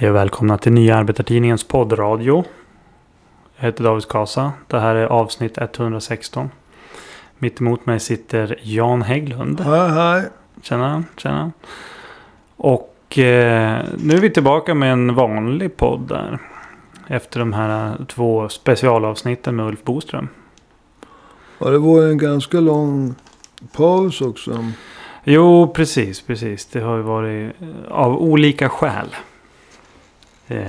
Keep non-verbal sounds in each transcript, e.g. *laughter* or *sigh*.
Hej och välkomna till Nya Arbetartidningens poddradio. Jag heter David Kasa. Det här är avsnitt 116. Mitt emot mig sitter Jan Hägglund. Hej, hej. Tjena, tjena. Och eh, nu är vi tillbaka med en vanlig podd där. Efter de här två specialavsnitten med Ulf Boström. Ja, det var en ganska lång paus också. Jo, precis, precis. Det har ju varit eh, av olika skäl. Eh,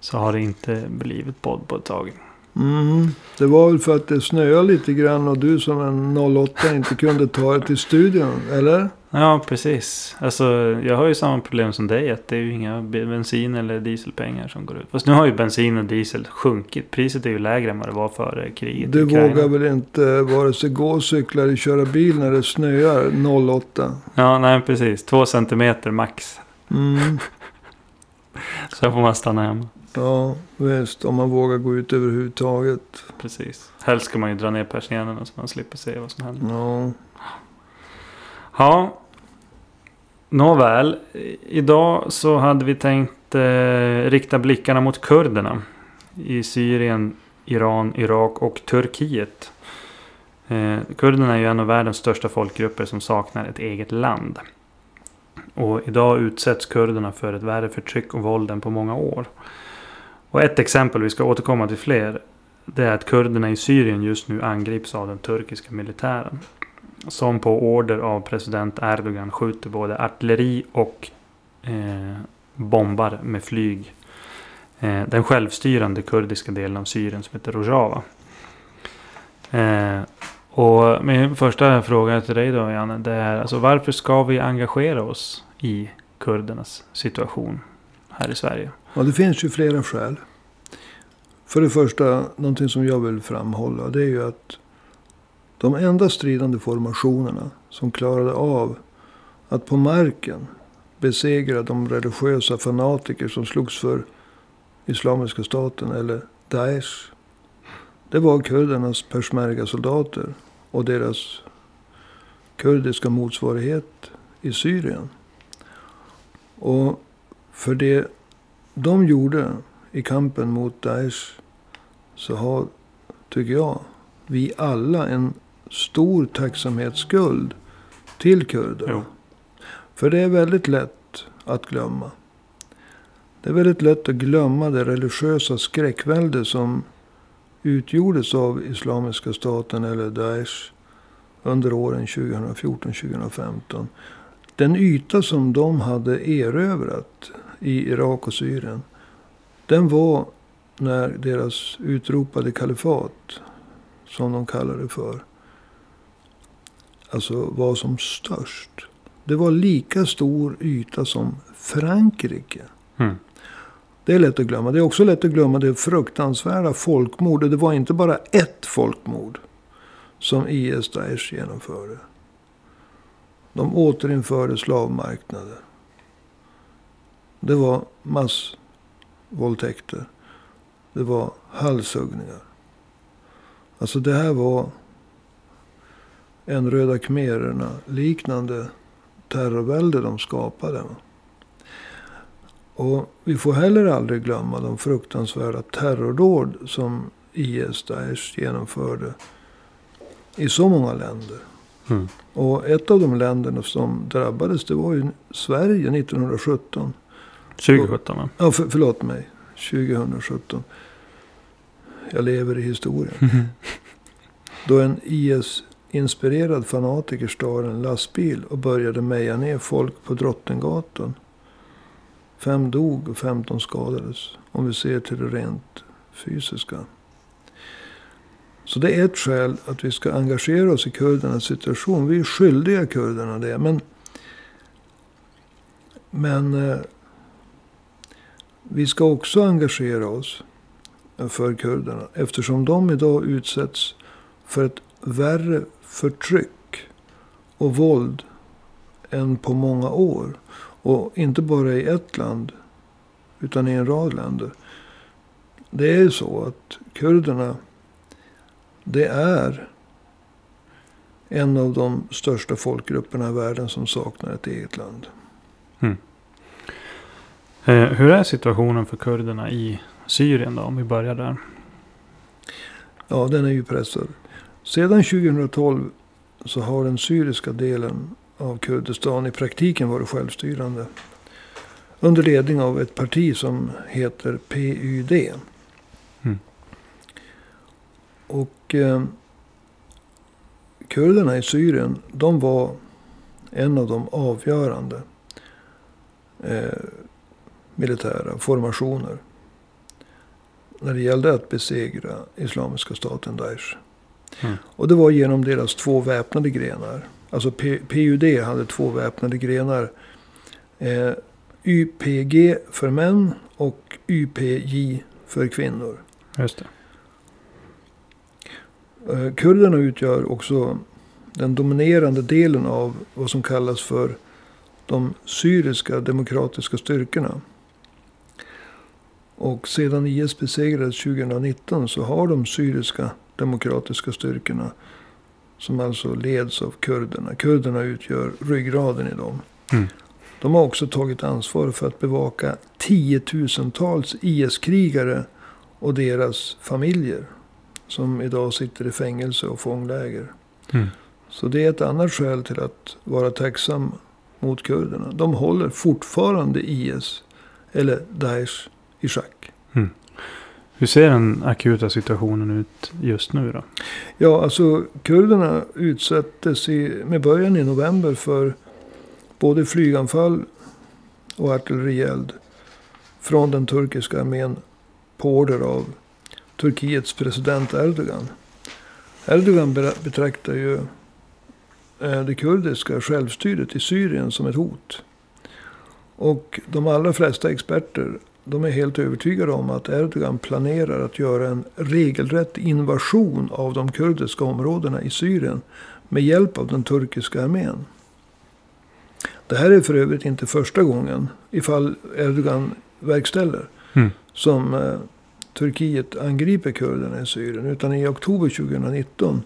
så har det inte blivit podd på ett tag. Mm. Det var väl för att det snöade lite grann och du som en 08 inte kunde ta det till studion, eller? Ja, precis. Alltså, jag har ju samma problem som dig. Att det är ju inga bensin eller dieselpengar som går ut. Fast nu har ju bensin och diesel sjunkit. Priset är ju lägre än vad det var före kriget. Du vågar väl inte vare sig gå, cykla eller köra bil när det snöar 08? Ja, nej precis. Två centimeter max. Mm. *laughs* *laughs* Så får man stanna hemma. Ja, visst. Om man vågar gå ut överhuvudtaget. Precis. Helst ska man ju dra ner persiennerna så man slipper se vad som händer. Ja. Ja. Nåväl. Idag så hade vi tänkt eh, rikta blickarna mot kurderna. I Syrien, Iran, Irak och Turkiet. Eh, kurderna är ju en av världens största folkgrupper som saknar ett eget land. Och idag utsätts kurderna för ett värre förtryck och våld än på många år. Och ett exempel, vi ska återkomma till fler. Det är att kurderna i Syrien just nu angrips av den turkiska militären. Som på order av president Erdogan skjuter både artilleri och eh, bombar med flyg. Eh, den självstyrande kurdiska delen av Syrien som heter Rojava. Eh, och min första fråga till dig då Janne. Det är alltså varför ska vi engagera oss i kurdernas situation här i Sverige? ja, det finns ju flera skäl. För det första, någonting som jag vill framhålla. Det är ju att de enda stridande formationerna som klarade av att på marken besegra de religiösa fanatiker som slogs för Islamiska staten eller Daesh. Det var kurdernas persmerga-soldater och deras kurdiska motsvarighet i Syrien. Och för det de gjorde i kampen mot Daesh så har, tycker jag, vi alla en stor tacksamhetsskuld till kurderna. Jo. För det är väldigt lätt att glömma. Det är väldigt lätt att glömma det religiösa skräckvälde som utgjordes av Islamiska staten eller Daesh under åren 2014-2015. Den yta som de hade erövrat i Irak och Syrien. Den var när deras utropade kalifat, som de kallade det för, alltså var som störst. Det var lika stor yta som Frankrike. Mm. Det är lätt att glömma. Det är också lätt att glömma det fruktansvärda folkmordet. Det var inte bara ett folkmord som IS Daesh genomförde. De återinförde slavmarknader. Det var massvåldtäkter. Det var halshuggningar. Alltså det här var en Röda khmererna liknande terrorvälde de skapade. Och vi får heller aldrig glömma de fruktansvärda terrordåd som IS Daesh genomförde i så många länder. Mm. Och ett av de länderna som drabbades det var ju Sverige 1917. 2017 va? Ja, för, förlåt mig. 2017. Jag lever i historien. *laughs* Då en IS-inspirerad fanatiker stal en lastbil och började meja ner folk på Drottninggatan. Fem dog och 15 skadades. Om vi ser till det rent fysiska. Så det är ett skäl att vi ska engagera oss i kurdernas situation. Vi är skyldiga kurderna det. Men, men eh, vi ska också engagera oss för kurderna. Eftersom de idag utsätts för ett värre förtryck och våld än på många år. Och inte bara i ett land, utan i en rad länder. Det är så att kurderna, det är en av de största folkgrupperna i världen som saknar ett eget land. Eh, hur är situationen för kurderna i Syrien då? Om vi börjar där. Ja, den är ju pressad. Sedan 2012 så har den syriska delen av Kurdistan i praktiken varit självstyrande. Under ledning av ett parti som heter PYD. Mm. Och eh, kurderna i Syrien, de var en av de avgörande eh, militära formationer. När det gällde att besegra Islamiska staten Daesh. Mm. Och det var genom deras två väpnade grenar. Alltså P- PUD hade två väpnade grenar. Eh, YPG för män och YPJ för kvinnor. Just det. Eh, Kurderna utgör också den dominerande delen av vad som kallas för de syriska demokratiska styrkorna. Och sedan IS besegrades 2019 så har de syriska demokratiska styrkorna, som alltså leds av kurderna. Kurderna utgör ryggraden i dem. Mm. De har också tagit ansvar för att bevaka tiotusentals IS-krigare och deras familjer. Som idag sitter i fängelse och fångläger. Mm. Så det är ett annat skäl till att vara tacksam mot kurderna. De håller fortfarande IS, eller Daesh, i schack. Hur ser den akuta situationen ut just nu då? Ja, alltså kurderna utsattes i, med början i november för både flyganfall och artillerield från den turkiska armén på order av Turkiets president Erdogan. Erdogan betraktar ju eh, det kurdiska självstyret i Syrien som ett hot. Och de allra flesta experter de är helt övertygade om att Erdogan planerar att göra en regelrätt invasion av de kurdiska områdena i Syrien med hjälp av den turkiska armén. Det här är för övrigt inte första gången, ifall Erdogan verkställer, Mm. som eh, Turkiet angriper kurderna i Syrien. Utan i oktober 2019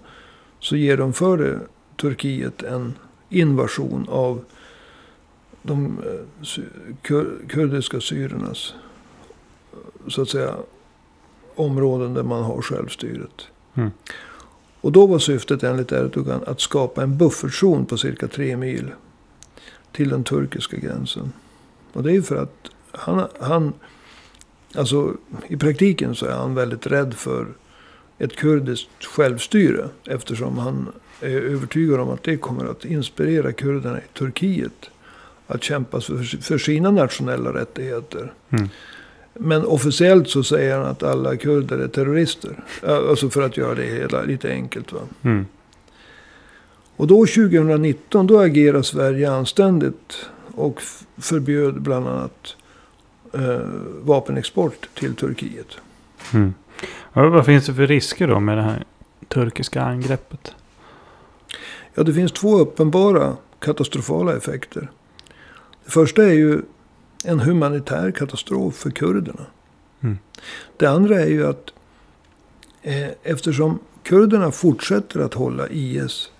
så genomförde Turkiet en invasion av de eh, kur, kurdiska syriernas eh, så att säga områden där man har självstyret. Mm. Och då var syftet enligt Erdogan att skapa en buffertzon på cirka tre mil till den turkiska gränsen. Och det är ju för att han, han alltså i praktiken så är han väldigt rädd för ett kurdiskt självstyre. Eftersom han är övertygad om att det kommer att inspirera kurderna i Turkiet att kämpa för, för sina nationella rättigheter. Mm. Men officiellt så säger han att alla kurder är terrorister. Alltså för att göra det hela lite enkelt. Va? Mm. Och då 2019 då agerar Sverige anständigt. Och förbjöd bland annat eh, vapenexport till Turkiet. Mm. Vad finns det för risker då med det här turkiska angreppet? Ja, det finns två uppenbara katastrofala effekter. Det första är ju en humanitär katastrof för kurderna. Mm. Det andra är ju att eh, eftersom kurderna fortsätter att hålla IS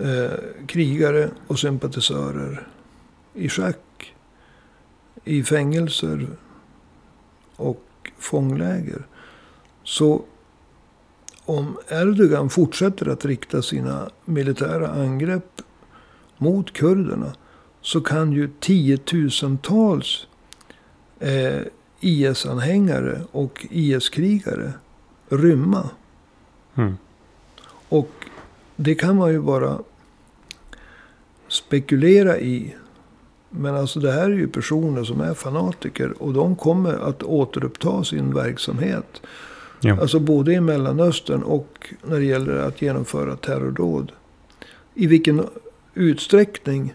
eh, krigare och sympatisörer i schack, i fängelser och fångläger. Så om Erdogan fortsätter att rikta sina militära angrepp mot kurderna så kan ju tiotusentals eh, IS-anhängare och IS-krigare rymma. Mm. Och det kan man ju bara spekulera i. Men alltså det här är ju personer som är fanatiker och de kommer att återuppta sin verksamhet. Ja. Alltså både i Mellanöstern och när det gäller att genomföra terrordåd. I vilken utsträckning,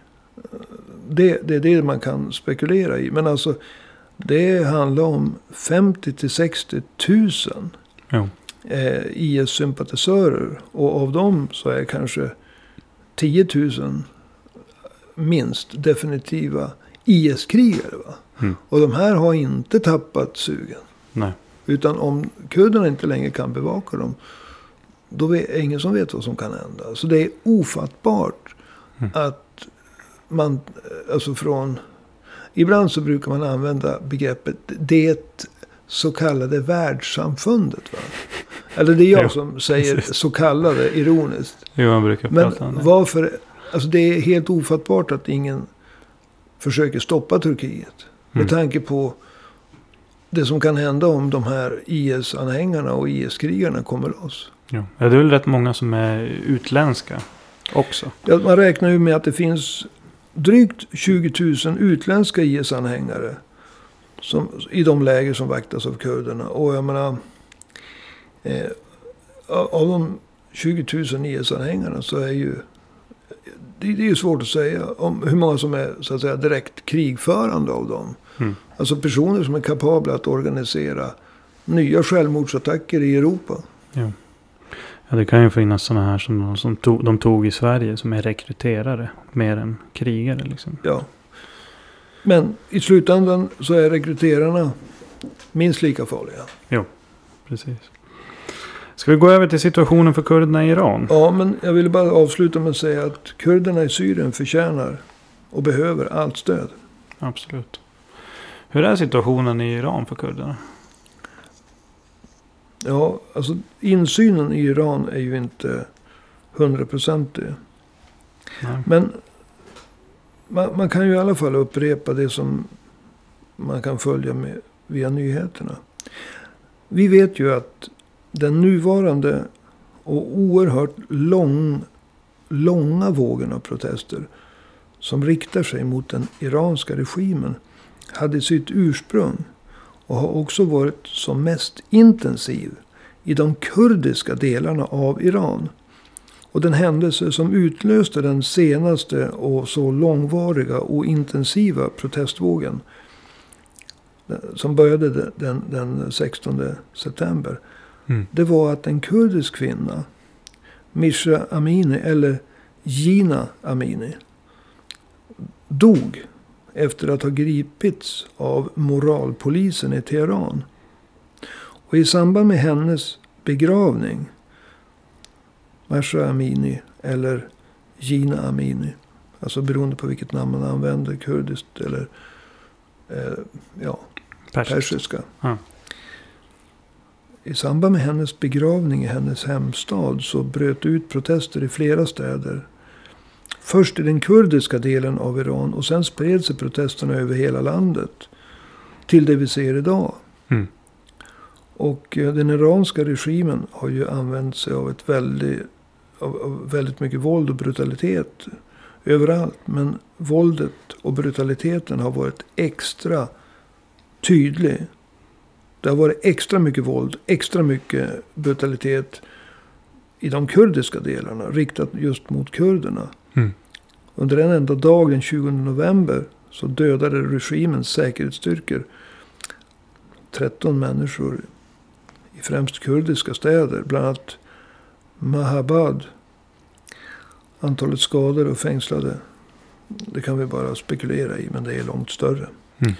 det, det är det man kan spekulera i. Men alltså det handlar om 50 till 60 000 Jo. eh, IS-sympatisörer. Och av dem så är kanske 10 000 minst definitiva IS-krigare. Mm. Och de här har inte tappat sugen. Nej. Utan om kurderna inte längre kan bevaka dem. Då är det ingen som vet vad som kan hända. Så det är ofattbart Mm. att man, alltså från ibland så brukar man använda begreppet det så kallade världssamfundet. Va? Eller det är jag Jo, som säger precis. så kallade ironiskt. Jo, man brukar Men prata om det. varför? Alltså det är helt ofattbart att ingen försöker stoppa Turkiet. Med Mm. tanke på det som kan hända om de här IS-anhängarna och IS-krigarna kommer loss. Ja, det är väl rätt många som är utländska också. Ja, man räknar ju med att det finns drygt 20 000 utländska IS-anhängare. Som, I de läger som vaktas av kurderna. Och jag menar. Eh, av de 20 000 IS-anhängarna så är ju. Det, det är ju svårt att säga om hur många som är så att säga direkt krigförande av dem. Mm. Alltså personer som är kapabla att organisera nya självmordsattacker i Europa. Jo. Ja, det kan ju finnas sådana här som, de, som tog, de tog i Sverige som är rekryterare. Mer än krigare liksom. Ja. Men i slutändan så är rekryterarna minst lika farliga. Precis. Ska vi gå över till situationen för kurderna i Iran? Ja, men jag ville bara avsluta med att säga att kurderna i Syrien förtjänar och behöver allt stöd. Absolut. Hur är situationen i Iran för kurderna? Ja, alltså insynen i Iran är ju inte hundraprocentig. Men man, man kan ju i alla fall upprepa det som man kan följa med via nyheterna. Vi vet ju att den nuvarande och oerhört lång, långa vågen av protester som riktar sig mot den iranska regimen hade sitt ursprung och har också varit som mest intensiv i de kurdiska delarna av Iran. Och den händelse som utlöste den senaste och så långvariga och intensiva protestvågen. eh, Som började den- den, den 16 september. Mm. Det var att en kurdisk kvinna. Misha Amini eller Gina Amini. Dog efter att ha gripits av moralpolisen i Teheran. Och i samband med hennes begravning. Masha Amini eller Gina Amini. Alltså beroende på vilket namn man använder. Kurdiskt eller eh, ja, Persisk. persiska. Ja. I samband med hennes begravning i hennes hemstad så bröt ut protester i flera städer. Först i den kurdiska delen av Iran och sen spred sig protesterna över hela landet. Till det vi ser idag. Mm. Och eh, den iranska regimen har ju använt sig av ett väldigt, av, av väldigt mycket våld och brutalitet överallt. Men våldet och brutaliteten har varit extra tydlig. Det har varit extra mycket våld, extra mycket brutalitet i de kurdiska delarna. Riktat just mot kurderna. Under en enda dag den 20 november så dödade regimens säkerhetsstyrkor 13 människor i främst kurdiska städer. Bland annat Mahabad. Antalet skadade och fängslade. Det kan vi bara spekulera i men det är långt större. Mm.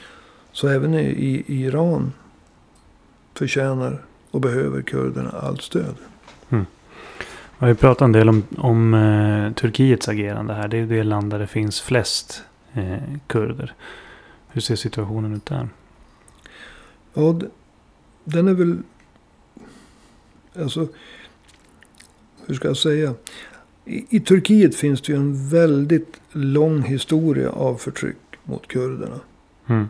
Så även i, i, i Iran förtjänar och behöver kurderna allt stöd. Vi har ju pratat en del om, om eh, Turkiets agerande här. Det är det land där det finns flest eh, kurder. Hur ser situationen ut där? Ja, den är väl... Alltså, hur ska jag säga? I, I Turkiet finns det ju en väldigt lång historia av förtryck mot kurderna. Mm.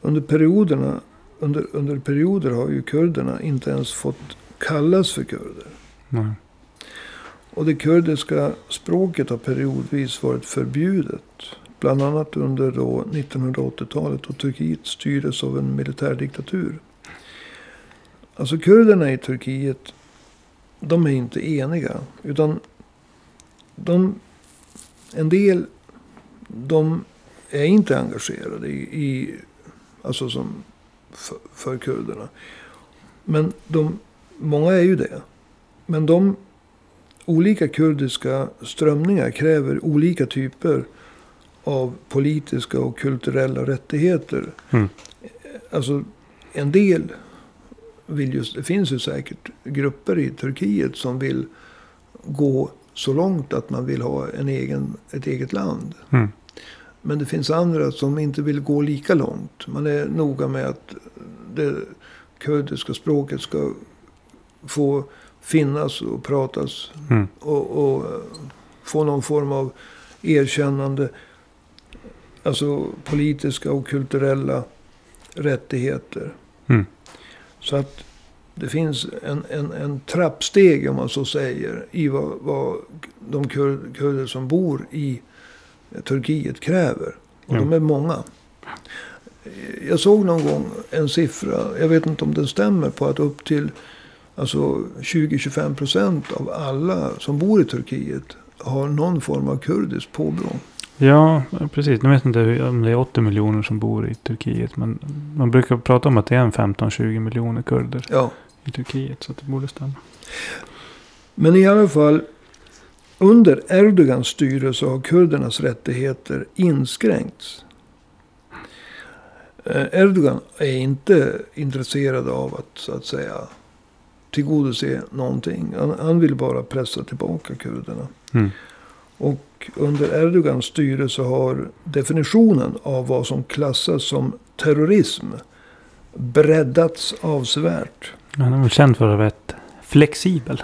Under perioderna, under, under perioder har ju kurderna inte ens fått kallas för kurder. Nej. Och det kurdiska språket har periodvis varit förbjudet. Bland annat under 1980-talet då Turkiet styrdes av en militärdiktatur. Alltså kurderna i Turkiet, de är inte eniga. Utan de, en del, de är inte engagerade i, i alltså som för, för kurderna. Men de, många är ju det. Men de olika kurdiska strömningar kräver olika typer av politiska och kulturella rättigheter. Mm. Alltså en del vill just, det finns ju säkert grupper i Turkiet som vill gå så långt att man vill ha en egen, ett eget land. Mm. Men det finns andra som inte vill gå lika långt. Man är noga med att det kurdiska språket ska få finnas och pratas. Mm. Och, och eh, få någon form av erkännande. Alltså politiska och kulturella rättigheter. Mm. Så att det finns en, en, en trappsteg om man så säger. I vad, vad de kur, kurder som bor i Turkiet kräver. Och Ja. de är många. Jag såg någon gång en siffra, jag vet inte om den stämmer, på att upp till alltså 20-25 procent av alla som bor i Turkiet har någon form av kurdiskt påbrå. Ja, precis. Nu vet jag inte om det är 80 miljoner som bor i Turkiet. Men man brukar prata om att det är en 15-20 miljoner kurder Ja. i Turkiet. Så att det borde stämma. Men i alla fall, under Erdogans styre så har kurdernas rättigheter inskränkts. Eh, Erdogan är inte intresserad av att, så att säga, tillgodose någonting. Han, han vill bara pressa tillbaka kurderna. Mm. Och under Erdogans styre så har definitionen av vad som klassas som terrorism breddats avsevärt. Han är väl känd för att vara rätt flexibel.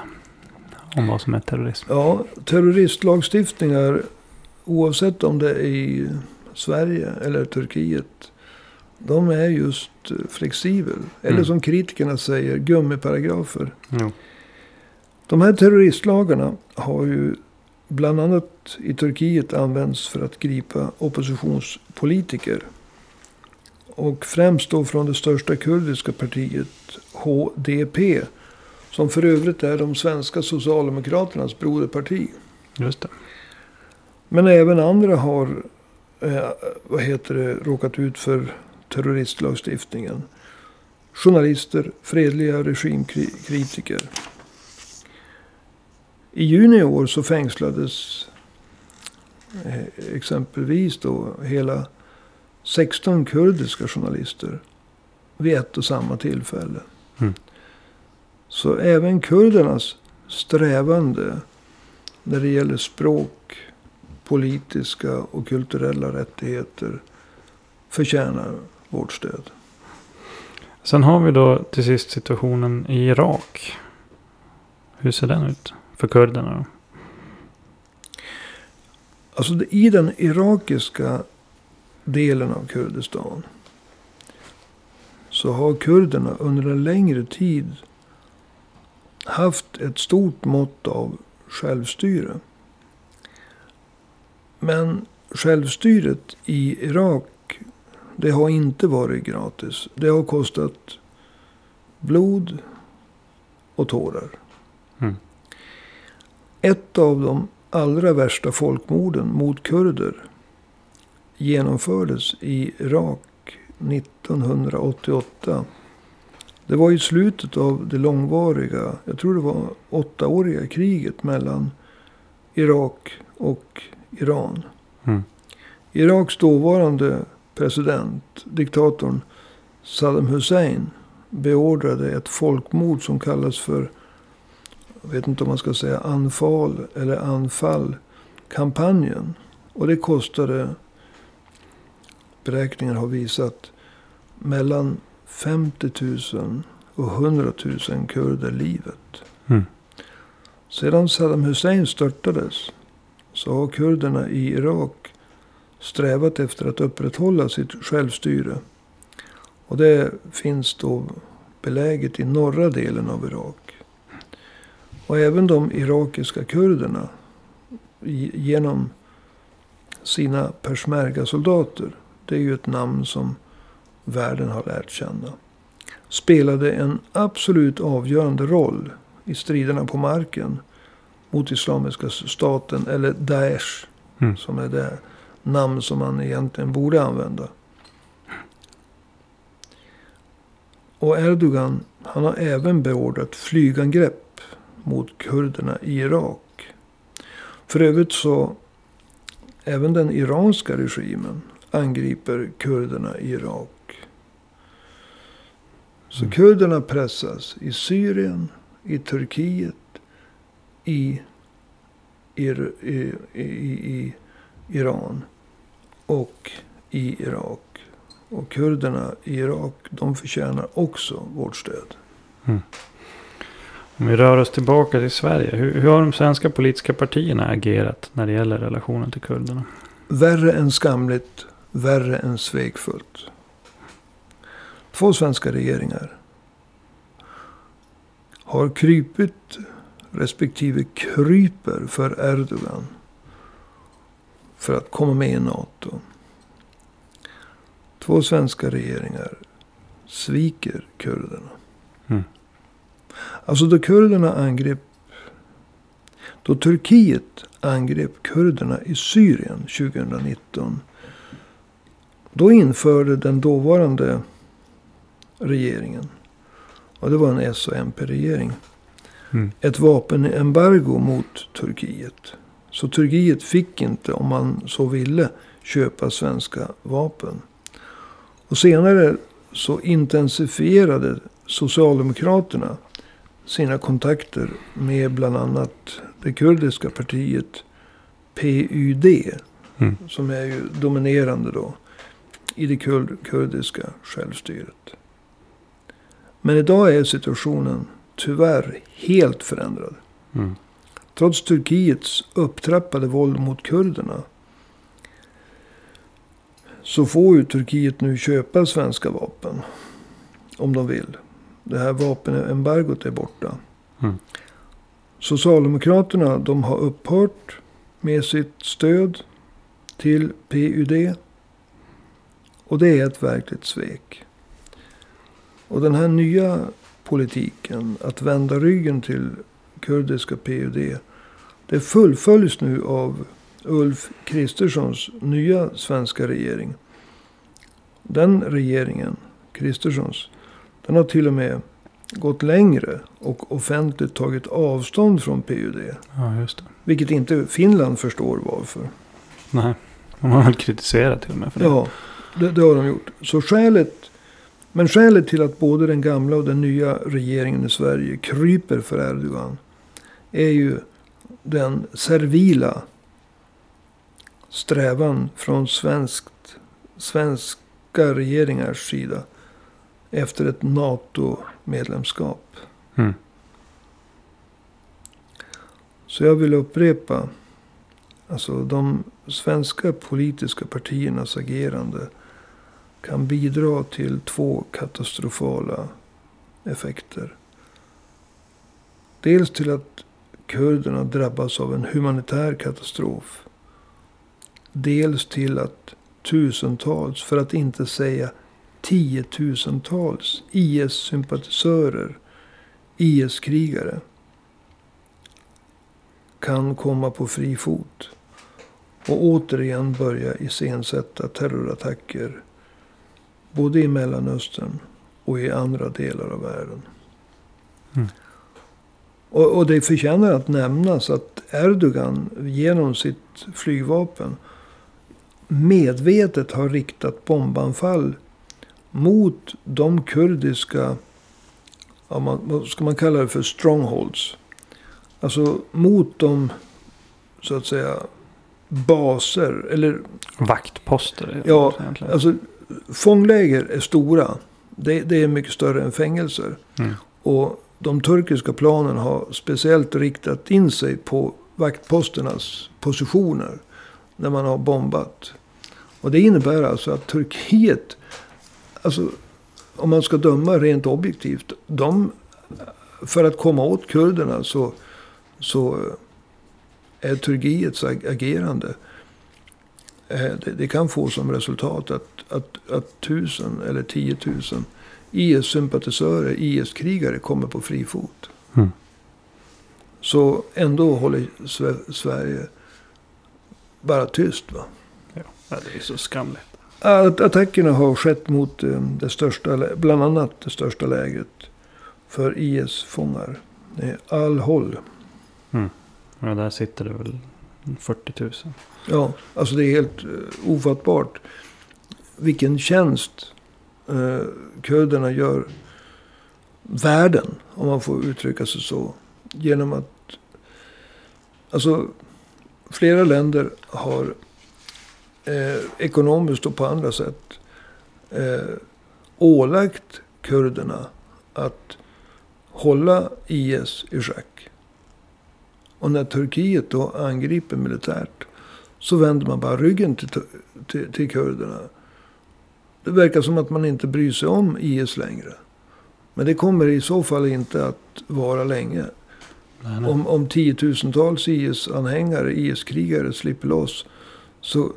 Om vad som är terrorism. Ja, terroristlagstiftningar, oavsett om det är i Sverige eller Turkiet, de är just eh, flexibel. Eller Mm. som kritikerna säger, gummiparagrafer. Jo. De här terroristlagarna har ju bland annat i Turkiet använts för att gripa oppositionspolitiker. Och främst då från det största kurdiska partiet HDP. Som för övrigt är de svenska socialdemokraternas broderparti. Just det. Men även andra har eh, vad heter det, råkat ut för terroristlagstiftningen. Journalister, fredliga regimkritiker. I juni i år så fängslades eh, exempelvis då hela 16 kurdiska journalister vid ett och samma tillfälle. Mm. Så även kurdernas strävande när det gäller språk, politiska och kulturella rättigheter förtjänar vårt stöd. Sen har vi då till sist situationen i Irak. Hur ser den ut för kurderna då? Alltså i den irakiska delen av Kurdistan. Så har kurderna under en längre tid haft ett stort mått av självstyre. Men självstyret i Irak, det har inte varit gratis. Det har kostat blod och tårar. Mm. Ett av de allra värsta folkmorden mot kurder genomfördes i Irak 1988. Det var i slutet av det långvariga, jag tror det var åttaåriga kriget mellan Irak och Iran. Mm. Iraks dåvarande president, diktatorn Saddam Hussein, beordrade ett folkmord som kallas för, jag vet inte om man ska säga anfall eller anfall-kampanjen. Och det kostade, beräkningar har visat, mellan 50 000 och 100 000 kurder livet. Mm. Sedan Saddam Hussein störtades så har kurderna i Irak strävat efter att upprätthålla sitt självstyre. Och det finns då beläget i norra delen av Irak. Och även de irakiska kurderna genom sina persmerga-soldater. Det är ju ett namn som världen har lärt känna. Spelade en absolut avgörande roll i striderna på marken mot Islamiska staten eller Daesh. Mm. Som är det namn som man egentligen borde använda. Och Erdogan, han har även beordrat flygangrepp mot kurderna i Irak. För övrigt så, även den iranska regimen angriper kurderna i Irak. Så Mm. kurderna pressas i Syrien, i Turkiet, i, i, i, i, i Iran. Och i Irak. Och kurderna i Irak, de förtjänar också vårt stöd. Om vi rör oss tillbaka till Sverige. Hur, hur har de svenska politiska partierna agerat när det gäller relationen till kurderna? Värre än skamligt, värre än svekfullt. Två svenska regeringar har krypit respektive kryper för Erdogan för att komma med i NATO. Två svenska regeringar sviker kurderna. Mm. Alltså då kurderna angrep... Då Turkiet angrep kurderna i Syrien 2019. Då införde den dåvarande regeringen. Och det var en S och MP-regering. Mm. Ett vapenembargo mot Turkiet. Så Turkiet fick inte, om man så ville, köpa svenska vapen. Och senare så intensifierade Socialdemokraterna sina kontakter med bland annat det kurdiska partiet PUD. Mm. Som är ju dominerande då i det kur- kurdiska självstyret. Men idag är situationen tyvärr helt förändrad. Mm. Trots Turkiets upptrappade våld mot kurderna. Så får ju Turkiet nu köpa svenska vapen. Om de vill. Det här vapenembargot är borta. Mm. Socialdemokraterna de har upphört med sitt stöd till PUD. Och det är ett verkligt svek. Och den här nya politiken, att vända ryggen till kurdiska PUD. Det fullföljs nu av Ulf Kristerssons nya svenska regering. Den regeringen, Kristerssons, den har till och med gått längre och offentligt tagit avstånd från PUD. Ja, just det. Vilket inte Finland förstår varför. Nej, de har väl kritiserat till och med för det. Ja, det, det har de gjort. Så skälet, men skälet till att både den gamla och den nya regeringen i Sverige kryper för Erdogan. Är ju den servila strävan från svenskt, svenska regeringars sida. Efter ett NATO-medlemskap. Mm. Så jag vill upprepa. Alltså de svenska politiska partiernas agerande kan bidra till två katastrofala effekter. Dels till att kurderna drabbas av en humanitär katastrof. Dels till att tusentals, för att inte säga tiotusentals IS-sympatisörer, IS-krigare kan komma på fri fot. Och återigen börja iscensätta terrorattacker. Både i Mellanöstern och i andra delar av världen. Mm. Och, och det förtjänar att nämnas att Erdogan genom sitt flygvapen medvetet har riktat bombanfall mot de kurdiska, ja, man, vad ska man kalla det för, strongholds. Alltså mot de, så att säga, baser. Eller Vaktposter. Ja, egentligen. alltså fångläger är stora. Det, det är mycket större än fängelser. Mm. Och de turkiska planen har speciellt riktat in sig på vaktposternas positioner. När man har bombat. Och det innebär alltså att Turkiet, alltså om man ska döma rent objektivt. De, för att komma åt kurderna så, så är Turkiets ag- agerande. Eh, det, det kan få som resultat att, att, att tusen eller tiotusen IS-sympatisörer, IS-krigare kommer på fri fot. Mm. Så ändå håller Sve- Sverige bara tyst. Va? Ja, det är så skamligt. Att attackerna har skett mot eh, det största, bland annat det största lägret för IS-fångar. Al-Hol. Ja, där sitter det väl 40 000. Ja, alltså det är helt eh, ofattbart. Vilken tjänst eh, kurderna gör världen, om man får uttrycka sig så. Genom att, alltså flera länder har eh, ekonomiskt och på andra sätt eh, ålagt kurderna att hålla IS i schack. Och när Turkiet då angriper militärt så vänder man bara ryggen till, till, till kurderna. Det verkar som att man inte bryr sig om IS längre. Men det kommer i så fall inte att vara länge. Nej, nej. Om, om tiotusentals IS-anhängare, IS-krigare slipper loss. Så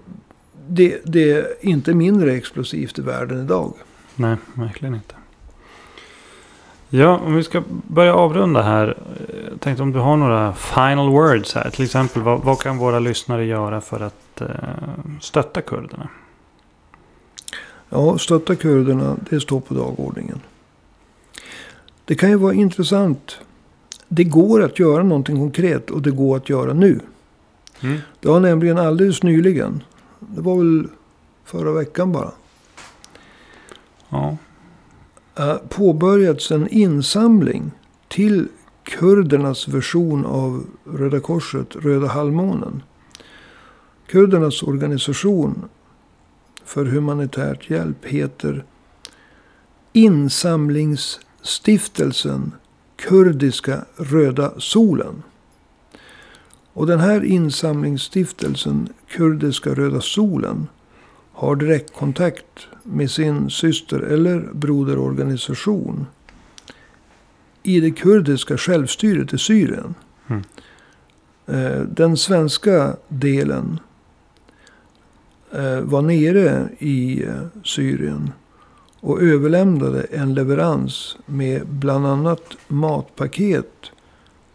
det, det är inte mindre explosivt i världen idag. Nej, verkligen inte. Ja, om vi ska börja avrunda här. Jag tänkte om du har några final words här. Till exempel, vad, vad kan våra lyssnare göra för att eh, stötta kurderna? Ja, stötta kurderna, det står på dagordningen. Det kan ju vara intressant. Det går att göra någonting konkret och det går att göra nu. Mm. Det har nämligen alldeles nyligen, det var väl förra veckan bara, Ja, eh, påbörjats en insamling till kurdernas version av Röda Korset, Röda Halvmånen. Kurdernas organisation för humanitärt hjälp heter Insamlingsstiftelsen Kurdiska Röda Solen. Och den här insamlingsstiftelsen Kurdiska Röda Solen har direktkontakt med sin syster eller broderorganisation i det kurdiska självstyret i Syrien. Mm. Eh, Den svenska delen Eh, var nere i eh, Syrien och överlämnade en leverans med bland annat matpaket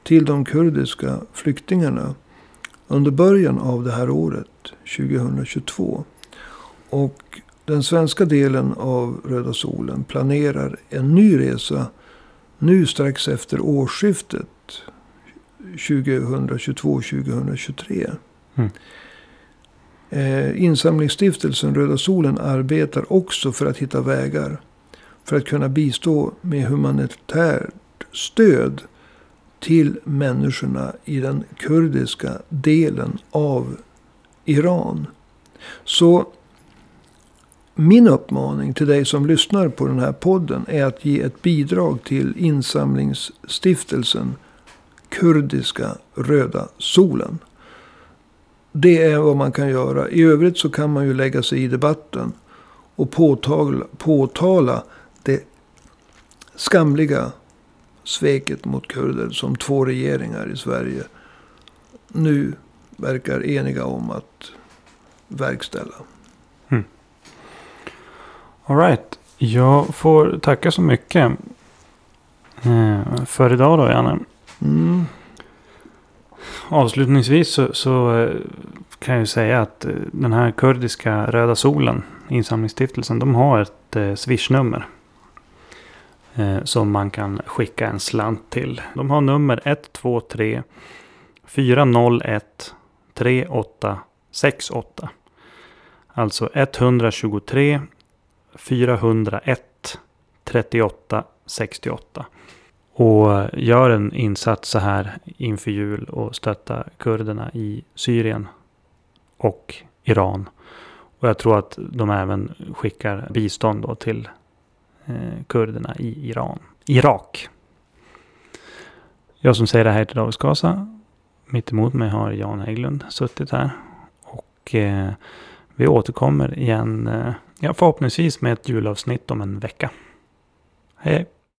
till de kurdiska flyktingarna under början av det här året, 2022. Och den svenska delen av Röda Solen planerar en ny resa nu strax efter årsskiftet 2022-2023. Mm. Eh, Insamlingsstiftelsen Röda Solen arbetar också för att hitta vägar för att kunna bistå med humanitärt stöd till människorna i den kurdiska delen av Iran. Så min uppmaning till dig som lyssnar på den här podden är att ge ett bidrag till insamlingsstiftelsen Kurdiska Röda Solen. Det är vad man kan göra. I övrigt så kan man ju lägga sig i debatten och påtala, påtala det skamliga sveket mot kurder som två regeringar i Sverige nu verkar eniga om att verkställa. alright. Jag får tacka så mycket eh, för idag då, Janne. Mm. Avslutningsvis så, så eh, kan jag ju säga att eh, den här kurdiska Röda Solen, insamlingsstiftelsen, de har ett eh, swishnummer. Som man kan skicka en slant till. De har nummer 123 401 3868. Alltså 123 401 38 68. Och gör en insats så här inför jul och stötta kurderna i Syrien och Iran. Och jag tror att de även skickar bistånd då till eh, kurderna i Iran. Irak. Jag som säger det här heter David Skasa. Mitt emot mig har Jan Hägglund suttit här. Och eh, vi återkommer igen, eh, ja, förhoppningsvis med ett julavsnitt om en vecka. Hej!